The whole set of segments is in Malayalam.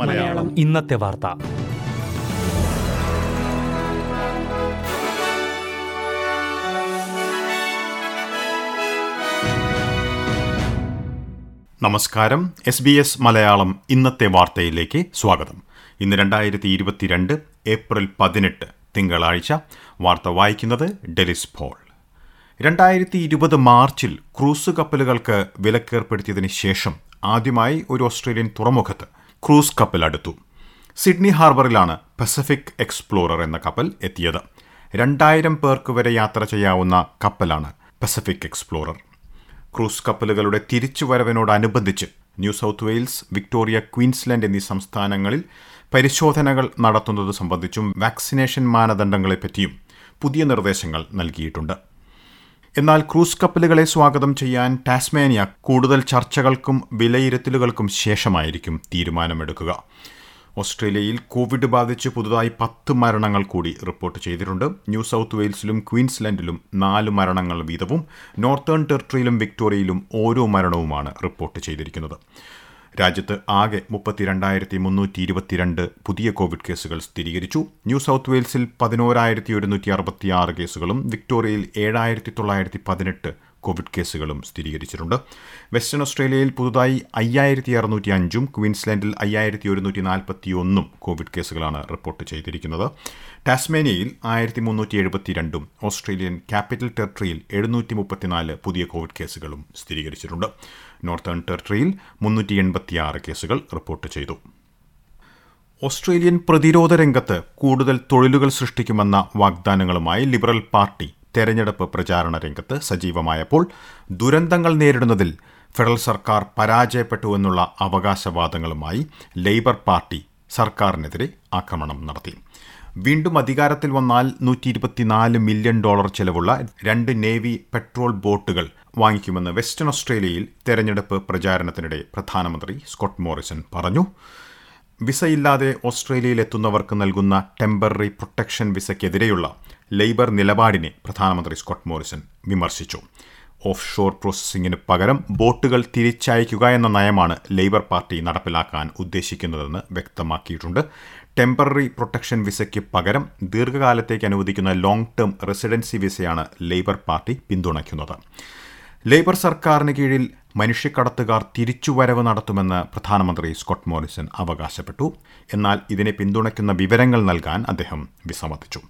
മലയാളം. ഇന്നത്തെ വാർത്ത. നമസ്കാരം. എസ് ബി എസ് മലയാളം ഇന്നത്തെ വാർത്തയിലേക്ക് സ്വാഗതം. ഇന്ന് രണ്ടായിരത്തി ഇരുപത്തിരണ്ട് ഏപ്രിൽ പതിനെട്ട് തിങ്കളാഴ്ച. വാർത്ത വായിക്കുന്നത് ഡെലിസ് പോൾ. രണ്ടായിരത്തി ഇരുപത് മാർച്ചിൽ ക്രൂസ് കപ്പലുകൾക്ക് വിലക്കേർപ്പെടുത്തിയതിന് ശേഷം ആദ്യമായി ഒരു ഓസ്ട്രേലിയൻ തുറമുഖത്ത് ക്രൂസ് കപ്പൽ അടുത്തു. സിഡ്നി ഹാർബറിലാണ് പസഫിക് എക്സ്പ്ലോറർ എന്ന കപ്പൽ എത്തിയത്. രണ്ടായിരം പേർക്ക് വരെ യാത്ര ചെയ്യാവുന്ന കപ്പലാണ് പസഫിക് എക്സ്പ്ലോറർ. ക്രൂസ് കപ്പലുകളുടെ തിരിച്ചുവരവിനോടനുബന്ധിച്ച് New South Wales Victoria Queensland എന്നീ സംസ്ഥാനങ്ങളിൽ പരിശോധനകൾ നടത്തുന്നത് സംബന്ധിച്ചും വാക്സിനേഷൻ മാനദണ്ഡങ്ങളെപ്പറ്റിയും പുതിയ നിർദ്ദേശങ്ങൾ നൽകിയിട്ടുണ്ട്. എന്നാൽ ക്രൂസ് കപ്പലുകളെ സ്വാഗതം ചെയ്യാൻ ടാസ്മേനിയ കൂടുതൽ ചർച്ചകൾക്കും വിലയിരുത്തലുകൾക്കും ശേഷമായിരിക്കും തീരുമാനമെടുക്കുക. ഓസ്ട്രേലിയയിൽ കോവിഡ് ബാധിച്ച് പുതുതായി പത്ത് മരണങ്ങൾ കൂടി റിപ്പോർട്ട് ചെയ്തിട്ടുണ്ട്. ന്യൂ സൗത്ത് വെയിൽസിലും ക്വീൻസ്ലൻഡിലും നാല് മരണങ്ങൾ വീതവും നോർത്തേൺ ടെറിട്ടറിയിലും വിക്ടോറിയയിലും ഓരോ മരണവുമാണ് റിപ്പോർട്ട് ചെയ്തിരിക്കുന്നത്. രാജ്യത്ത് ആകെ മുപ്പത്തിരണ്ടായിരത്തി മുന്നൂറ്റി ഇരുപത്തിരണ്ട് പുതിയ കോവിഡ് കേസുകൾ സ്ഥിരീകരിച്ചു. ന്യൂ സൗത്ത് വെയിൽസിൽ പതിനോരായിരത്തി ഒരുന്നൂറ്റി അറുപത്തിയാറ് കേസുകളും വിക്ടോറിയയിൽ ഏഴായിരത്തി തൊള്ളായിരത്തി പതിനെട്ട് കോവിഡ് കേസുകളും സ്ഥിരീകരിച്ചിട്ടുണ്ട്. വെസ്റ്റേൺ ഓസ്ട്രേലിയയിൽ പുതുതായി അയ്യായിരത്തി അറുന്നൂറ്റി അഞ്ചും ക്വീൻസ്ലാൻഡിൽ അയ്യായിരത്തി ഒരുന്നൂറ്റി നാൽപ്പത്തി ഒന്നും കോവിഡ് കേസുകളാണ് റിപ്പോർട്ട് ചെയ്തിരിക്കുന്നത്. ടാസ്മേനിയയിൽ ആയിരത്തി മുന്നൂറ്റി എഴുപത്തിരണ്ടും ഓസ്ട്രേലിയൻ ക്യാപിറ്റൽ ടെറിട്ടറിയിൽ എഴുന്നൂറ്റി മുപ്പത്തിനാല് പുതിയ കോവിഡ് കേസുകളും സ്ഥിരീകരിച്ചിട്ടുണ്ട്. നോർത്തേൺ ടെറിട്ടറിയിൽ മുന്നൂറ്റി എൺപത്തിയാറ് കേസുകൾ റിപ്പോർട്ട് ചെയ്തു. ഓസ്ട്രേലിയൻ പ്രതിരോധ രംഗത്ത് കൂടുതൽ തൊഴിലുകൾ സൃഷ്ടിക്കുമെന്ന വാഗ്ദാനങ്ങളുമായി ലിബറൽ പാർട്ടി തെരഞ്ഞെടുപ്പ് പ്രചാരണ രംഗത്ത് സജീവമായപ്പോൾ ദുരന്തങ്ങൾ നേരിടുന്നതിൽ ഫെഡറൽ സർക്കാർ പരാജയപ്പെട്ടു എന്നുള്ള അവകാശവാദങ്ങളുമായി ലേബർ പാർട്ടി സർക്കാരിനെതിരെ ആക്രമണം നടത്തി. വീണ്ടും അധികാരത്തിൽ വന്നാൽ നൂറ്റി ഇരുപത്തിനാല് മില്യൺ ഡോളർ ചെലവുള്ള രണ്ട് നേവി പെട്രോൾ ബോട്ടുകൾ വാങ്ങിക്കുമെന്ന് വെസ്റ്റേൺ ഓസ്ട്രേലിയയിൽ തെരഞ്ഞെടുപ്പ് പ്രചാരണത്തിനിടെ പ്രധാനമന്ത്രി സ്കോട്ട് മോറിസൺ പറഞ്ഞു. വിസയില്ലാതെ ഓസ്ട്രേലിയയിൽ എത്തുന്നവർക്ക് നൽകുന്ന ടെമ്പററി പ്രൊട്ടക്ഷൻ വിസയ്ക്കെതിരെയുള്ള ലേബർ നിലപാടിനെ പ്രധാനമന്ത്രി സ്കോട്ട് മോറിസൺ വിമർശിച്ചു. ഓഫ് ഷോർ പ്രോസസ്സിംഗിന് പകരം ബോട്ടുകൾ തിരിച്ചയക്കുക എന്ന നയമാണ് ലേബർ പാർട്ടി നടപ്പിലാക്കാൻ ഉദ്ദേശിക്കുന്നതെന്ന് വ്യക്തമാക്കിയിട്ടുണ്ട്. ടെമ്പററി പ്രൊട്ടക്ഷൻ വിസയ്ക്ക് പകരം ദീർഘകാലത്തേക്ക് അനുവദിക്കുന്ന ലോങ് ടേം റെസിഡൻസി വിസയാണ് ലേബർ പാർട്ടി പിന്തുണയ്ക്കുന്നത്. ലേബർ സർക്കാരിന് കീഴിൽ മനുഷ്യക്കടത്തുകാർ തിരിച്ചുവരവ് നടത്തുമെന്ന് പ്രധാനമന്ത്രി സ്കോട്ട് മോറിസൺ അവകാശപ്പെട്ടു. എന്നാൽ ഇതിനെ പിന്തുണയ്ക്കുന്ന വിവരങ്ങൾ നൽകാൻ അദ്ദേഹം വിസമ്മതിച്ചു.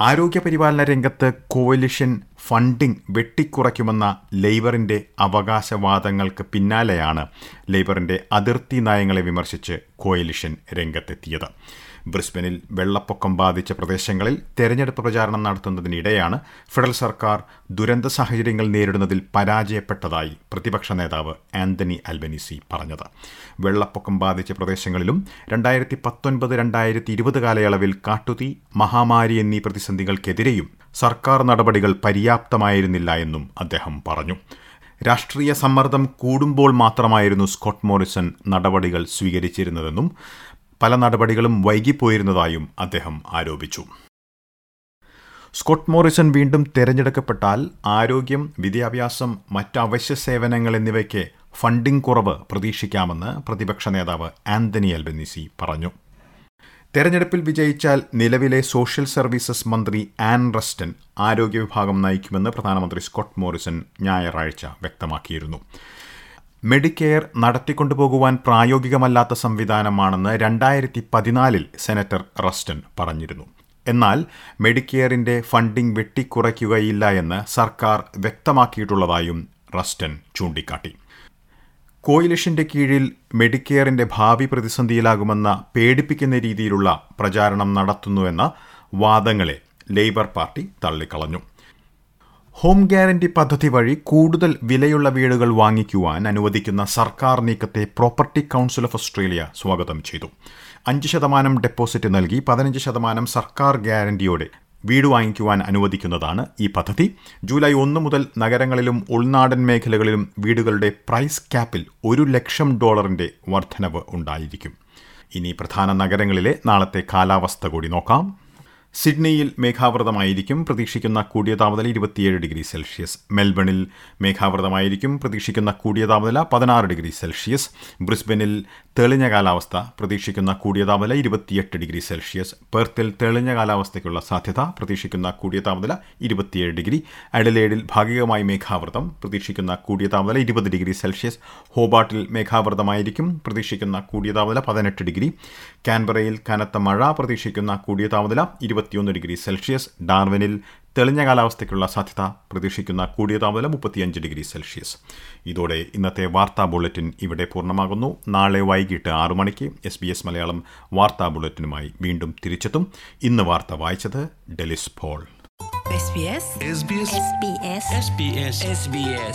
ആരോഗ്യപരിപാലന രംഗത്ത് കോalition ഫണ്ടിംഗ് വെട്ടിക്കുറയ്ക്കുമെന്ന ലേബറിന്റെ അവകാശവാദങ്ങൾക്ക് പിന്നാലെയാണ് ലേബറിന്റെ അതിർത്തി നയങ്ങളെ വിമർശിച്ച് കോയലിഷൻ രംഗത്തെത്തിയത്. ബ്രിസ്ബനിൽ വെള്ളപ്പൊക്കം ബാധിച്ച പ്രദേശങ്ങളിൽ തെരഞ്ഞെടുപ്പ് പ്രചാരണം നടത്തുന്നതിനിടെയാണ് ഫെഡറൽ സർക്കാർ ദുരന്ത സാഹചര്യങ്ങൾ നേരിടുന്നതിൽ പരാജയപ്പെട്ടതായി പ്രതിപക്ഷ നേതാവ് ആന്റണി അൽബനീസി പറഞ്ഞത്. വെള്ളപ്പൊക്കം ബാധിച്ച പ്രദേശങ്ങളിലും രണ്ടായിരത്തി പത്തൊൻപത് രണ്ടായിരത്തി ഇരുപത് കാലയളവിൽ കാട്ടുതീ മഹാമാരി എന്നീ പ്രതിസന്ധികൾക്കെതിരെയും സർക്കാർ നടപടികൾ പര്യാപ്തമായിരുന്നില്ല എന്നും അദ്ദേഹം പറഞ്ഞു. രാഷ്ട്രീയ സമ്മർദ്ദം കൂടുമ്പോൾ മാത്രമായിരുന്നു സ്കോട്ട് മോറിസൺ നടപടികൾ സ്വീകരിച്ചിരുന്നതെന്നും പല നടപടികളും വൈകിപ്പോയിരുന്നതായും അദ്ദേഹം ആരോപിച്ചു. സ്കോട്ട് മോറിസൺ വീണ്ടും തിരഞ്ഞെടുക്കപ്പെട്ടാൽ ആരോഗ്യം വിദ്യാഭ്യാസം മറ്റ് അവശ്യ സേവനങ്ങൾ എന്നിവയ്ക്ക് ഫണ്ടിംഗ് കുറവ് പ്രതീക്ഷിക്കാമെന്ന് പ്രതിപക്ഷ നേതാവ് ആന്റണി അൽബനീസി പറഞ്ഞു. തെരഞ്ഞെടുപ്പിൽ വിജയിച്ചാൽ നിലവിലെ സോഷ്യൽ സർവീസസ് മന്ത്രി ആൻ റസ്റ്റൻ ആരോഗ്യ വിഭാഗം നയിക്കുമെന്ന് പ്രധാനമന്ത്രി സ്കോട്ട് മോറിസൺ ഞായറാഴ്ച വ്യക്തമാക്കിയിരുന്നു. മെഡിക്കെയർ നടത്തിക്കൊണ്ടുപോകുവാൻ പ്രായോഗികമല്ലാത്ത സംവിധാനമാണെന്ന് രണ്ടായിരത്തി പതിനാലിൽ സെനറ്റർ റസ്റ്റൻ പറഞ്ഞിരുന്നു. എന്നാൽ മെഡിക്കെയറിന്റെ ഫണ്ടിംഗ് വെട്ടിക്കുറയ്ക്കുകയില്ല എന്ന് സർക്കാർ വ്യക്തമാക്കിയിട്ടുള്ളതായും റസ്റ്റൻ ചൂണ്ടിക്കാട്ടി. കോയിലിഷിന്റെ കീഴിൽ മെഡിക്കെയറിന്റെ ഭാവി പ്രതിസന്ധിയിലാകുമെന്ന പേടിപ്പിക്കുന്ന രീതിയിലുള്ള പ്രചാരണം നടത്തുന്നുവെന്ന വാദങ്ങളെ ലേബർ പാർട്ടി തള്ളിക്കളഞ്ഞു. ഹോം ഗ്യാരണ്ടി പദ്ധതി വഴി കൂടുതൽ വിലയുള്ള വീടുകൾ വാങ്ങിക്കുവാൻ അനുവദിക്കുന്ന സർക്കാർ നീക്കത്തെ പ്രോപ്പർട്ടി കൗൺസിൽ ഓഫ് ഓസ്ട്രേലിയ സ്വാഗതം ചെയ്തു. അഞ്ച് ശതമാനം ഡെപ്പോസിറ്റ് നൽകി പതിനഞ്ച് ശതമാനം സർക്കാർ ഗ്യാരണ്ടിയോടെ വീട് വാങ്ങിക്കുവാൻ അനുവദിക്കുന്നതാണ് ഈ പദ്ധതി. ജൂലൈ ഒന്ന് മുതൽ നഗരങ്ങളിലും ഉൾനാടൻ മേഖലകളിലും വീടുകളുടെ പ്രൈസ് ക്യാപ്പിൽ ഒരു ലക്ഷം ഡോളറിന്റെ വർധനവ് ഉണ്ടായിരിക്കും. ഇനി പ്രധാന നഗരങ്ങളിലെ നാളത്തെ കാലാവസ്ഥ കൂടി നോക്കാം. സിഡ്നിയിൽ മേഘാവൃതമായിരിക്കും പ്രതീക്ഷിക്കുന്ന കൂടിയ താപനില ഇരുപത്തിയേഴ് ഡിഗ്രി സെൽഷ്യസ്. മെൽബണിൽ മേഘാവൃതമായിരിക്കും പ്രതീക്ഷിക്കുന്ന കൂടിയ താപനില പതിനാറ് ഡിഗ്രി സെൽഷ്യസ്. ബ്രിസ്ബനിൽ തെളിഞ്ഞ കാലാവസ്ഥ പ്രതീക്ഷിക്കുന്ന കൂടിയ താപനില ഇരുപത്തിയെട്ട് ഡിഗ്രി സെൽഷ്യസ്. പെർത്തിൽ തെളിഞ്ഞ കാലാവസ്ഥയ്ക്കുള്ള സാധ്യത പ്രതീക്ഷിക്കുന്ന കൂടിയ താപനില ഇരുപത്തിയേഴ് ഡിഗ്രി. അഡലേഡിൽ ഭാഗികമായി മേഘാവൃതം പ്രതീക്ഷിക്കുന്ന കൂടിയ താപനില ഇരുപത് ഡിഗ്രി സെൽഷ്യസ്. ഹോബാട്ടിൽ മേഘാവൃതമായിരിക്കും പ്രതീക്ഷിക്കുന്ന കൂടിയ താപനില പതിനെട്ട് ഡിഗ്രി. കാൻബറയിൽ കനത്ത മഴ പ്രതീക്ഷിക്കുന്ന കൂടിയ താപനില ഇരുപത്തിയൊന്ന് ഡിഗ്രി സെൽഷ്യസ്. ഡാർവിനിൽ തെളിഞ്ഞ കാലാവസ്ഥയ്ക്കുള്ള സാധ്യത പ്രതീക്ഷിക്കുന്ന കൂടിയ താപനില മുപ്പത്തിയഞ്ച് ഡിഗ്രി സെൽഷ്യസ്. ഇതോടെ ഇന്നത്തെ വാർത്താ ബുള്ളറ്റിൻ ഇവിടെ പൂർണമാകുന്നു. നാളെ വൈകിട്ട് ആറു മണിക്ക് എസ് ബി എസ് മലയാളം വാർത്താ ബുള്ളറ്റിനുമായി വീണ്ടും തിരിച്ചെത്തും. ഇന്ന് വാർത്ത വായിച്ചത് Delys Paul. SBS SBS SBS SBS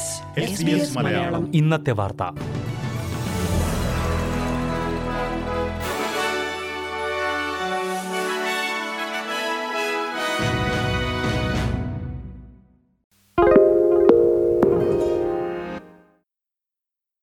SBS Malayalam. ഇന്നത്തെ വാർത്ത.